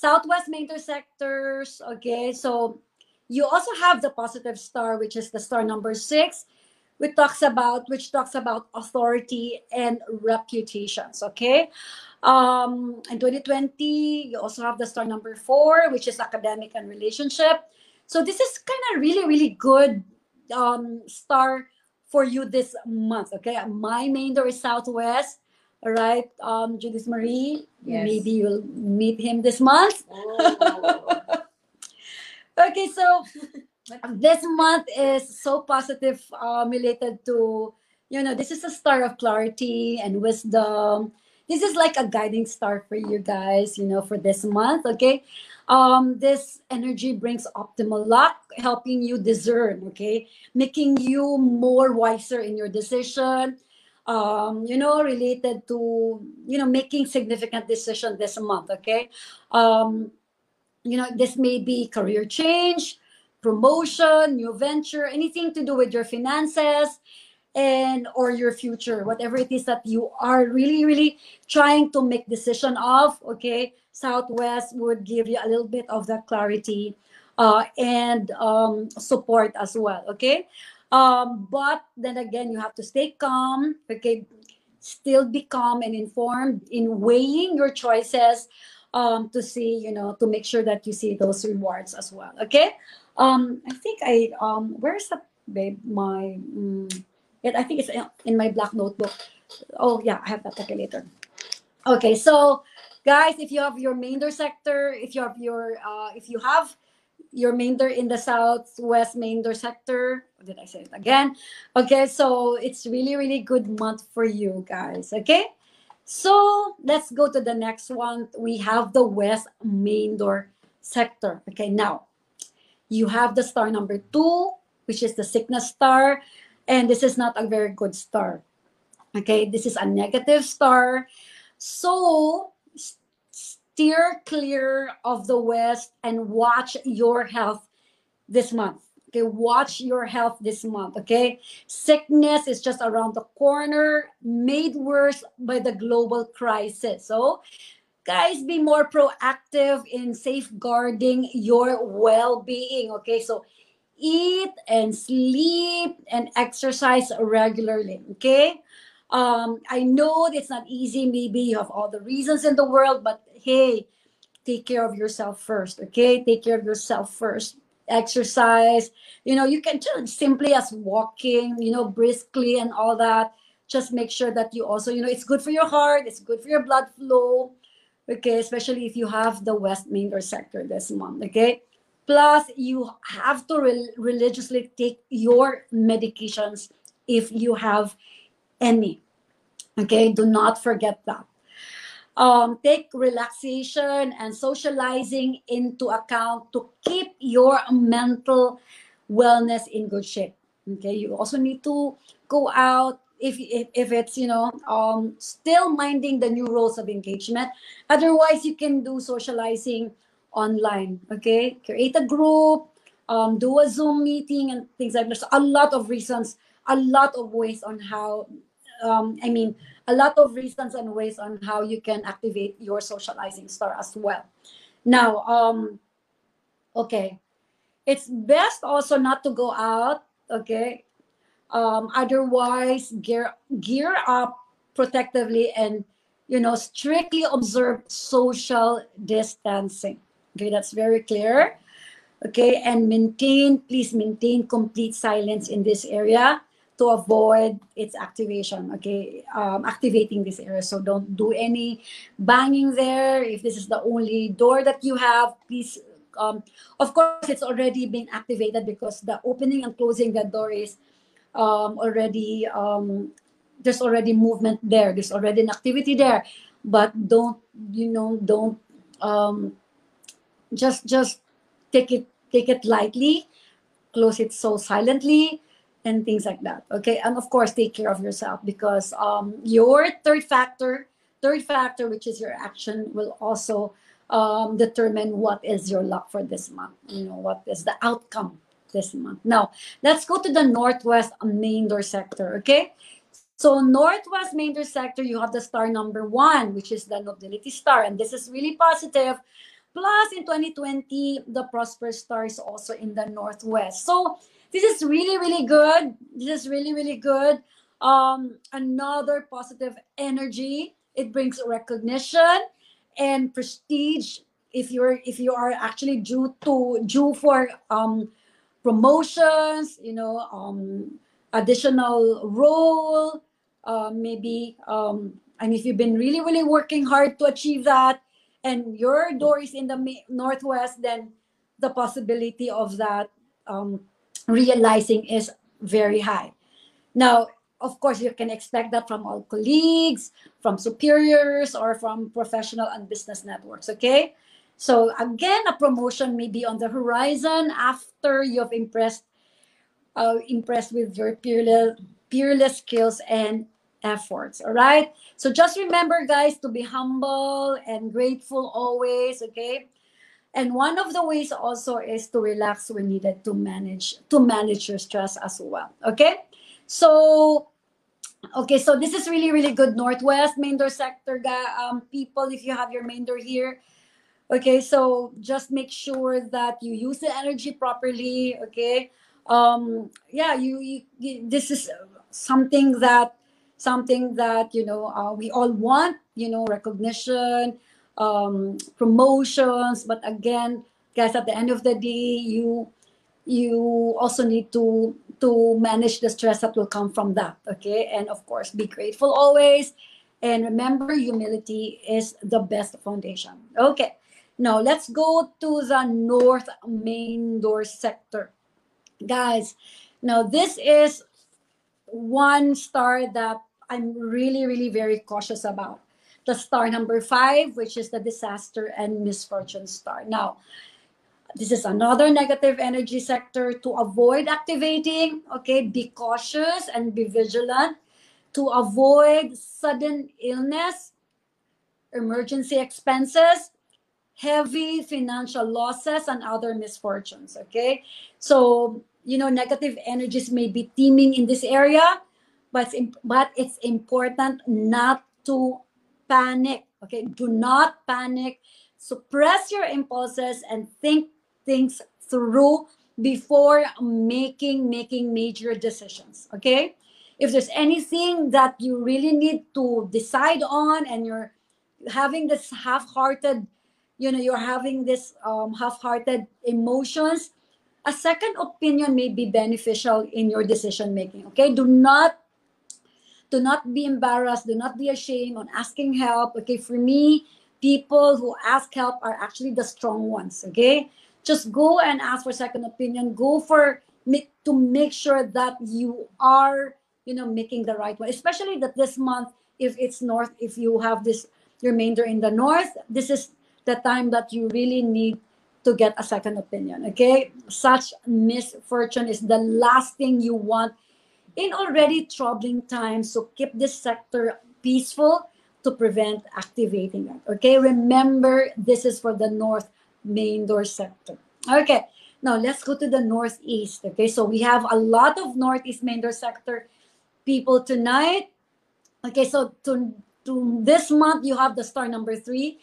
Southwest major sectors. Okay, so you also have the positive star, which is the star number six, which talks about which talks about authority and reputations. Okay, um, in 2020, you also have the star number four, which is academic and relationship. So this is kind of really really good um, star for you this month. Okay, my main door is Southwest. All right, um, Judith Marie, yes. maybe you'll meet him this month. Oh. okay, so this month is so positive, um, related to, you know, this is a star of clarity and wisdom. This is like a guiding star for you guys, you know, for this month. Okay, um, this energy brings optimal luck, helping you discern. Okay, making you more wiser in your decision um, you know, related to, you know, making significant decision this month, okay? Um, you know, this may be career change, promotion, new venture, anything to do with your finances. and or your future whatever it is that you are really really trying to make decision of okay southwest would give you a little bit of that clarity uh, and um, support as well okay um, but then again you have to stay calm okay still be calm and informed in weighing your choices um, to see you know to make sure that you see those rewards as well okay um, i think i um, where's the babe my mm, it, I think it's in my black notebook. Oh yeah, I have that calculator. Okay, so guys, if you have your main door sector, if you have your uh, if you have your main door in the southwest main door sector, did I say it again? Okay, so it's really really good month for you guys. Okay, so let's go to the next one. We have the west main door sector. Okay, now you have the star number two, which is the sickness star. And this is not a very good star. Okay, this is a negative star. So steer clear of the West and watch your health this month. Okay, watch your health this month. Okay, sickness is just around the corner, made worse by the global crisis. So, guys, be more proactive in safeguarding your well being. Okay, so eat and sleep and exercise regularly. Okay. Um, I know it's not easy. Maybe you have all the reasons in the world, but hey, take care of yourself first. Okay. Take care of yourself first. Exercise. You know, you can simply as walking, you know, briskly and all that. Just make sure that you also, you know, it's good for your heart, it's good for your blood flow. Okay, especially if you have the West main door sector this month. Okay Plus, you have to re- religiously take your medications if you have any. Okay, do not forget that. Um, take relaxation and socializing into account to keep your mental wellness in good shape. Okay, you also need to go out if, if, if it's you know um, still minding the new rules of engagement. Otherwise, you can do socializing online. Okay, create a group, um, do a Zoom meeting, and things like that. So a lot of reasons, a lot of ways on how. Um, I mean, a lot of reasons and ways on how you can activate your socializing star as well. Now, um, okay, it's best also not to go out. Okay, um, otherwise gear gear up protectively and you know strictly observe social distancing Okay, that's very clear. Okay, and maintain, please maintain complete silence in this area to avoid its activation. Okay, um, activating this area. So don't do any banging there. If this is the only door that you have, please. Um, of course, it's already been activated because the opening and closing the door is um, already um, there's already movement there. There's already an activity there, but don't you know? Don't um, just just take it take it lightly close it so silently and things like that okay? And of course take care of yourself because um, your third factor third factor which is your action will also um, determine what is your luck for this month you know what is the outcome this month. Now let's go to the northwest main door sector okay? So northwest main door sector you have the star number one which is the nobility star and this is really positive. Plus, in 2020, the prosperous Star is also in the Northwest. So this is really, really good. This is really, really good. Um, another positive energy. It brings recognition and prestige. If you're if you are actually due to due for um, promotions, you know, um, additional role, uh, maybe, um, and if you've been really, really working hard to achieve that, and your door is in the northwest, then the possibility of that um, realizing is very high. Now, of course, you can expect that from all colleagues, from superiors, or from professional and business networks. Okay. So again, a promotion may be on the horizon after you've impressed, uh, impressed with your peerless, peerless skills and efforts. All right. So just remember, guys, to be humble and grateful always. Okay. And one of the ways also is to relax when needed to manage to manage your stress as well. Okay. So, okay, so this is really, really good. Northwest main door sector, um, people, if you have your main door here. Okay, so just make sure that you use the energy properly. Okay, um, yeah, you, you, you this is something that something that you know uh, we all want. You know, recognition, um, promotions, but again, guys, at the end of the day, you you also need to to manage the stress that will come from that okay? And of course be grateful always. And remember humility is the best foundation. Okay now let's go to the north main door sector. Guys now this is one star that i'm really really very cautious about the star number five which is the disaster and misfortune star. Now this is another negative energy sector to avoid activating okay? Be cautious and be vigilant. To avoid sudden illness emergency expenses heavy financial losses and other misfortunes okay? So you know negative energies may be teeming in this area but it's, but it's important not to panic okay? Do not panic. Suppress your impulses and think things through before making making major decisions okay? If there's anything that you really need to decide on and you're having this half-hearted you know you're having this um, half-hearted emotions a second opinion may be beneficial in your decision making okay? Do not do not be embarrassed. Do not be ashamed on asking help. Okay for me people who ask help are actually the strong ones okay? Just go and ask for second opinion. Go for make to make sure that you are you know making the right one. Especially that this month if it's north if you have this remainder in the north this is the time that you really need to get a second opinion okay? Such misfortune is the last thing you want in already troubling times so keep this sector peaceful to prevent activating it okay remember this is for the north main door sector. Okay, now let's go to the northeast. Okay, so we have a lot of northeast main door sector people tonight. Okay, so to, to this month, you have the star number three,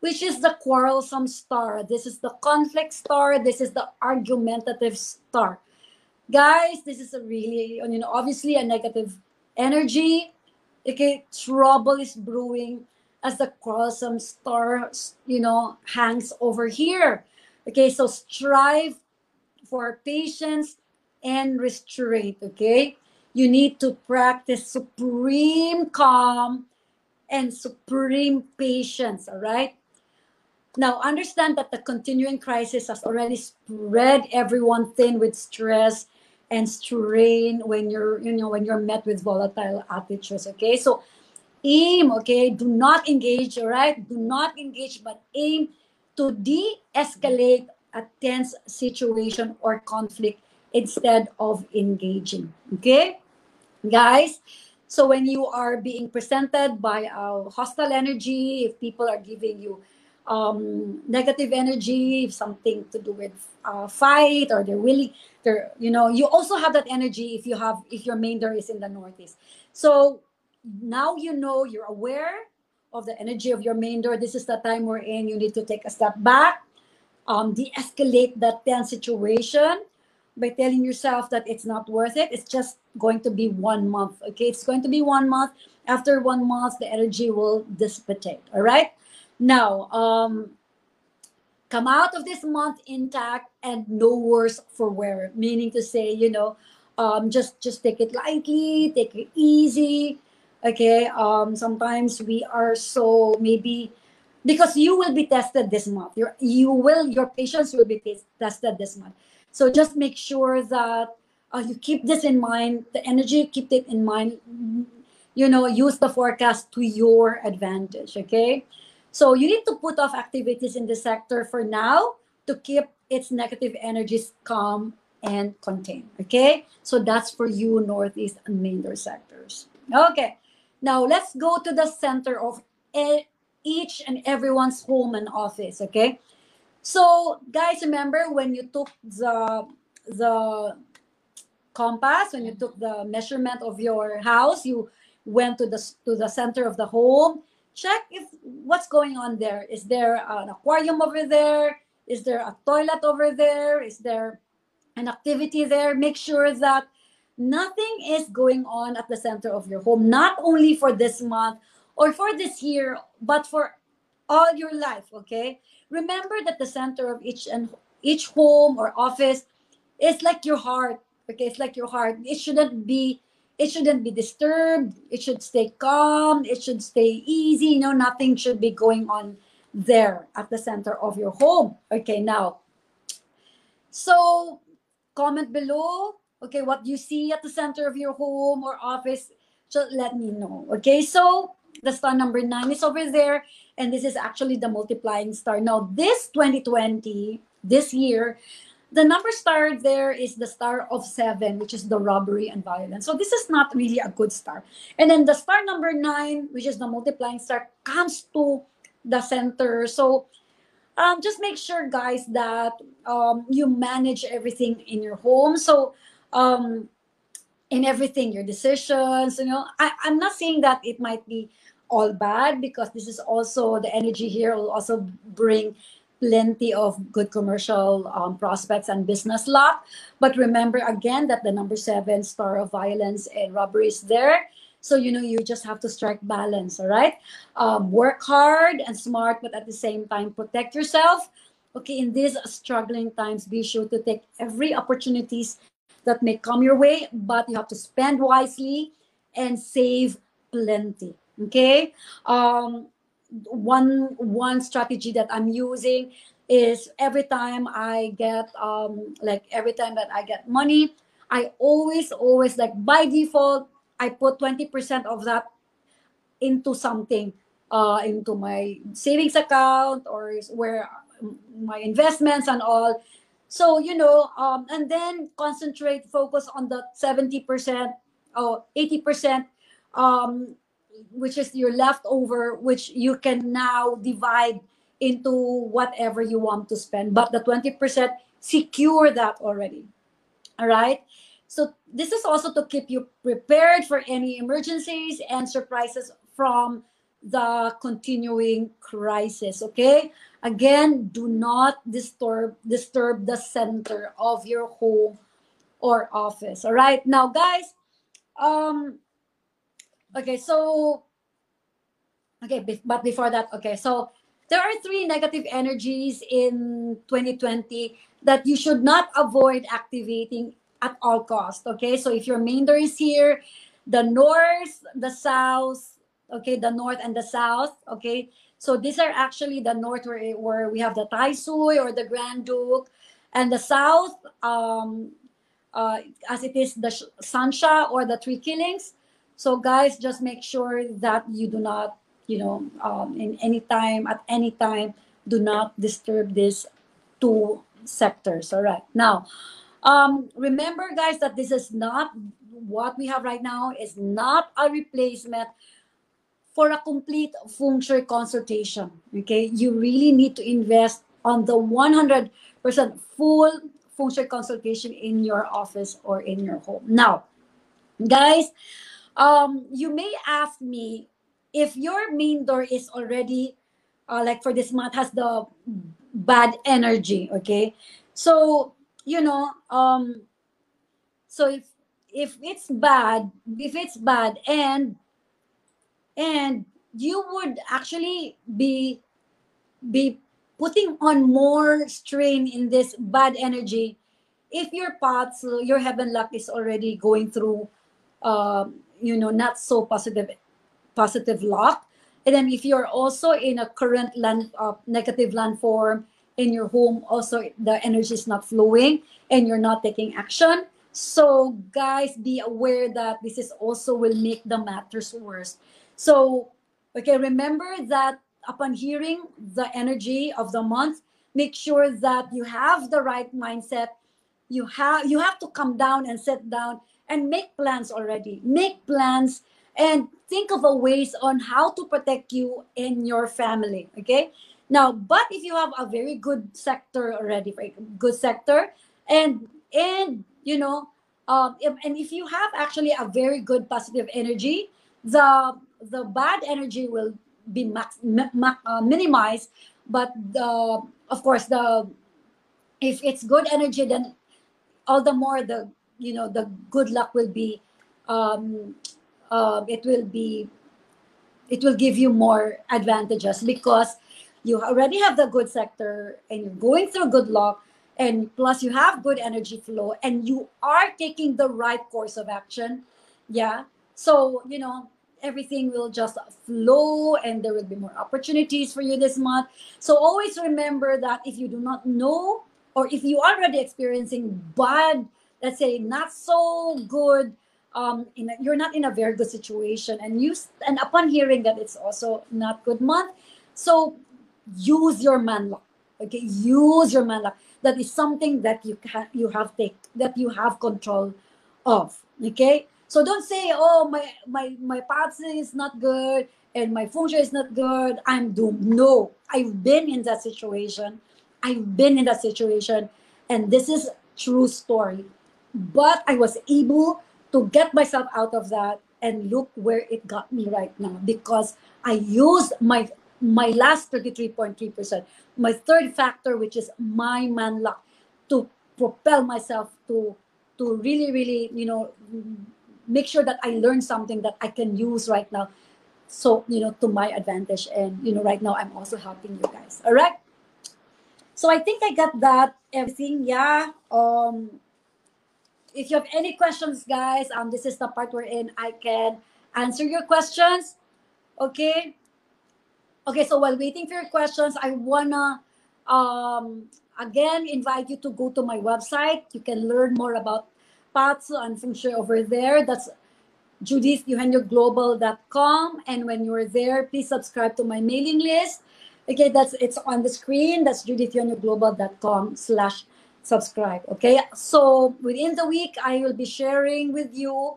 which is the quarrelsome star. This is the conflict star. This is the argumentative star. Guys, this is a really, you know, obviously a negative energy. Okay, trouble is brewing as the quarrelsome star, you know, hangs over here. Okay, so strive for patience and restraint. Okay, you need to practice supreme calm and supreme patience. All right. Now, understand that the continuing crisis has already spread everyone thin with stress and strain when you're, you know, when you're met with volatile attitudes. Okay, so aim okay? Do not engage all right? Do not engage but aim to de-escalate a tense situation or conflict instead of engaging okay? Guys so when you are being presented by a hostile energy if people are giving you um, negative energy something to do with uh, fight or they're really they're you know you also have that energy if you have if your main door is in the northeast. So now you know you're aware of the energy of your main door. This is the time we're in. You need to take a step back um, de-escalate that tense situation by telling yourself that it's not worth it. It's just going to be one month okay? It's going to be one month. After one month the energy will dissipate all right now um come out of this month intact and no worse for wear. Meaning to say you know um just just take it lightly take it easy okay? Um sometimes we are so maybe because you will be tested this month. Your you will your patients will be tes- tested this month. So just make sure that uh, you keep this in mind the energy keep it in mind. You know use the forecast to your advantage okay so you need to put off activities in the sector for now to keep its negative energies calm and contained okay so that's for you northeast and main door sectors okay now let's go to the center of each and everyone's home and office. Okay, so guys, remember when you took the the compass when you took the measurement of your house you went to the to the center of the home check if what's going on there. Is there an aquarium over there? Is there a toilet over there? Is there an activity there? Make sure that nothing is going on at the center of your home not only for this month or for this year but for all your life okay? Remember that the center of each and each home or office is like your heart okay? It's like your heart. It shouldn't be it shouldn't be disturbed. It should stay calm. It should stay easy. You know nothing should be going on there at the center of your home. Okay now so comment below. Okay what you see at the center of your home or office just let me know. Okay so the star number nine is over there and this is actually the multiplying star. Now this 2020 this year the number star there is the star of seven which is the robbery and violence. So this is not really a good star. And then the star number nine which is the multiplying star comes to the center. So um, just make sure guys that um, you manage everything in your home. So um, in everything your decisions you know. I, i'm not saying that it might be all bad because this is also the energy here will also bring plenty of good commercial um, prospects and business luck. But remember again that the number seven star of violence and robbery is there. So you know you just have to strike balance all right? Um, work hard and smart but at the same time protect yourself. Okay in these struggling times be sure to take every opportunities that may come your way but you have to spend wisely and save plenty okay? Um one one strategy that i'm using is every time i get um like every time that i get money i always always like by default i put 20% of that into something uh into my savings account or where my investments and all. So you know um and then concentrate focus on the 70% or 80% um which is your leftover, which you can now divide into whatever you want to spend. But the 20%, secure that already. All right. So this is also to keep you prepared for any emergencies and surprises from the continuing crisis. Okay. Again, do not disturb disturb the center of your home or office. All right. Now, guys, um, okay so okay but before that okay so there are three negative energies in 2020 that you should not avoid activating at all cost okay? So if your main door is here the north the south okay the north and the south okay? So these are actually the north where, where we have the tai sui or the grand duke and the south um uh, as it is the sansha or the three killings so guys, just make sure that you do not, you know, um, in any time, at any time, do not disturb these two sectors. All right. Now, um, remember guys that this is not what we have right now is not a replacement for a complete shui consultation. Okay. You really need to invest on the 100% feng shui consultation in your office or in your home. Now, guys, um, you may ask me if your main door is already uh, like for this month has the bad energy okay? So you know um so if if it's bad if it's bad and and you would actually be be putting on more strain in this bad energy if your path your heaven luck is already going through um, you know not so positive positive luck. And then if you're also in a current land uh, negative landform in your home also the energy is not flowing and you're not taking action. So guys be aware that this is also will make the matters worse. So okay remember that upon hearing the energy of the month make sure that you have the right mindset. You have you have to come down and sit down and make plans already. Make plans and think of a ways on how to protect you and your family. Okay. Now, but if you have a very good sector already, right? Good sector, and and you know, um, if, and if you have actually a very good positive energy, the the bad energy will be max, ma, uh, minimized. But the of course the if it's good energy, then all the more the you know the good luck will be. Um, uh, it will be. It will give you more advantages because you already have the good sector and you're going through good luck and plus you have good energy flow and you are taking the right course of action yeah so you know everything will just flow and there will be more opportunities for you this month so always remember that if you do not know or if you are already experiencing bad let's say not so good um in a, you're not in a very good situation and you and upon hearing that it's also not good month so use your man luck okay? Use your man luck. That is something that you can you have take that you have control of okay? So don't say oh my my my path is not good and my function is not good i'm doomed. No i've been in that situation i've been in that situation and this is true story but i was able to get myself out of that and look where it got me right now because i used my my last 33.3%, my third factor, which is my man luck, to propel myself to to really, really, you know, make sure that I learn something that I can use right now. So, you know, to my advantage. And, you know, right now I'm also helping you guys. All right. So I think I got that everything. Yeah. Um if you have any questions, guys, um, this is the part we're in. I can answer your questions. Okay. Okay, so while waiting for your questions, I wanna um, again invite you to go to my website. You can learn more about Bazi and Feng Shui over there. That's juditheugenioglobal.com. And when you're there, please subscribe to my mailing list. Okay, that's it's on the screen. That's juditheugenioglobal.com slash subscribe. Okay, so within the week, I will be sharing with you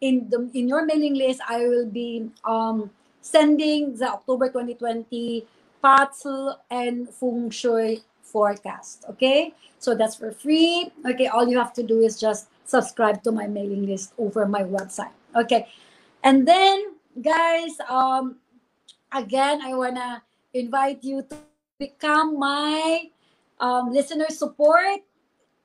in the in your mailing list. I will be um sending the October 2020 Bazi and Feng Shui forecast. Okay, so that's for free. Okay, all you have to do is just subscribe to my mailing list over my website. Okay, and then guys, um, again, I wanna invite you to become my um, listener support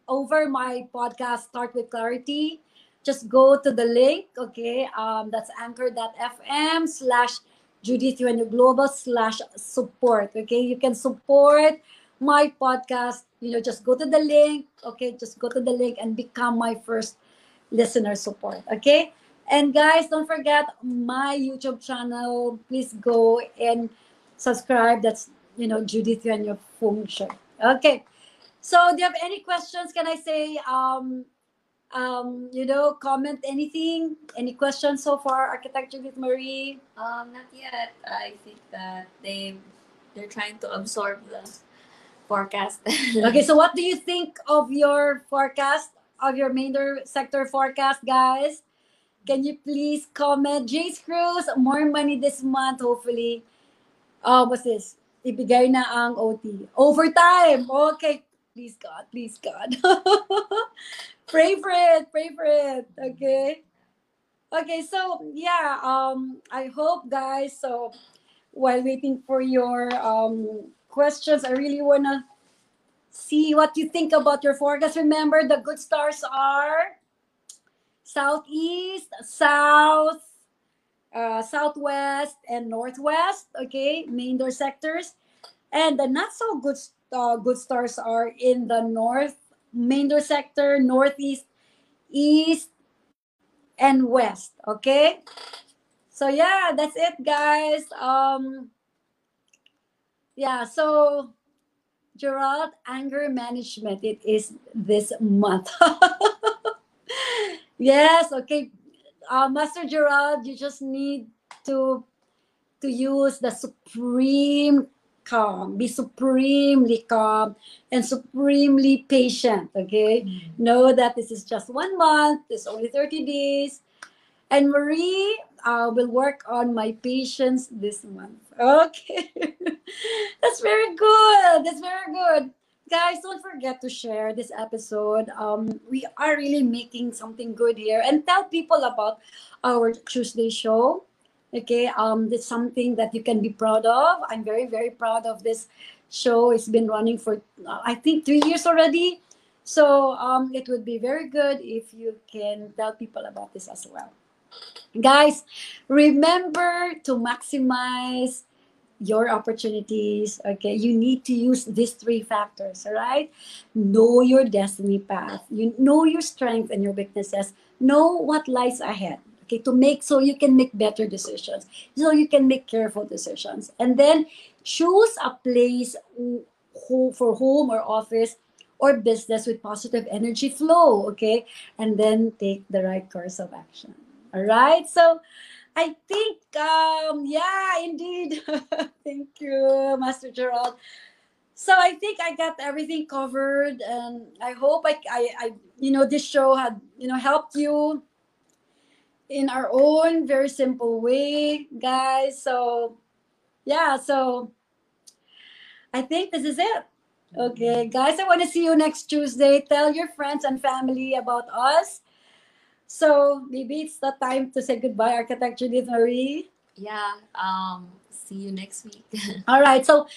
over my podcast. Start with clarity. Just go to the link okay? Um, that's anchor.fm slash judith Eugenio global slash support okay? You can support my podcast. You know just go to the link okay? Just go to the link and become my first listener support okay? And guys don't forget my youtube channel. Please go and subscribe. That's you know judith feng shui okay so do you have any questions can i say um um, you know, comment anything? Any questions so far, Architect Judith Marie? Um, not yet. I think that they they're trying to absorb the forecast. okay, so what do you think of your forecast of your major sector forecast, guys? Can you please comment? Jace Cruz, more money this month, hopefully. Oh, what's this? Ibigay na ang OT. Overtime! Okay, please God, please God. pray for it, pray for it. Okay. Okay, so yeah, um, I hope guys, so while waiting for your um questions, I really wanna see what you think about your forecast. Remember the good stars are southeast, south, uh, southwest, and northwest. Okay, main door sectors, and the not so good uh, good stars are in the north main door sector, northeast, east, and west. Okay. So yeah, that's it, guys. Um, yeah. So Gerald, anger management. It is this month. yes. Okay. Uh, Master Gerald, you just need to to use the supreme calm, be supremely calm and supremely patient. Okay, mm-hmm. know that this is just one month, it's only 30 days. And Marie uh, will work on my patience this month. Okay, that's very good. That's very good. Guys, don't forget to share this episode. Um, we are really making something good here, and tell people about our Tuesday show. Okay, um, something that you can be proud of. I'm very, very proud of this show. It's been running for uh, I think three years already. So um, it would be very good if you can tell people about this as well. Guys, remember to maximize your opportunities. Okay, you need to use these three factors. All right, know your destiny path. You know your strength and your weaknesses. Know what lies ahead. Okay, to make so you can make better decisions, so you can make careful decisions, and then choose a place who, for home or office or business with positive energy flow. Okay, and then take the right course of action. All right, so I think, um, yeah, indeed. Thank you, Master Gerald. So I think I got everything covered, and I hope I, I, I, you know, this show had, you know, helped you in our own very simple way, guys. So, yeah, so I think this is it. Okay, guys, I want to see you next Tuesday. Tell your friends and family about us so maybe it's the time to say goodbye, Architect Judith Marie. Yeah. Um. See you next week. All right. So,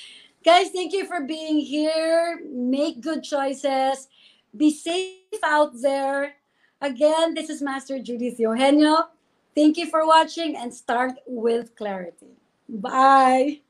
guys, thank you for being here. Make good choices. Be safe out there. Again, this is Master Judith Eugenio. Thank you for watching and start with clarity. Bye.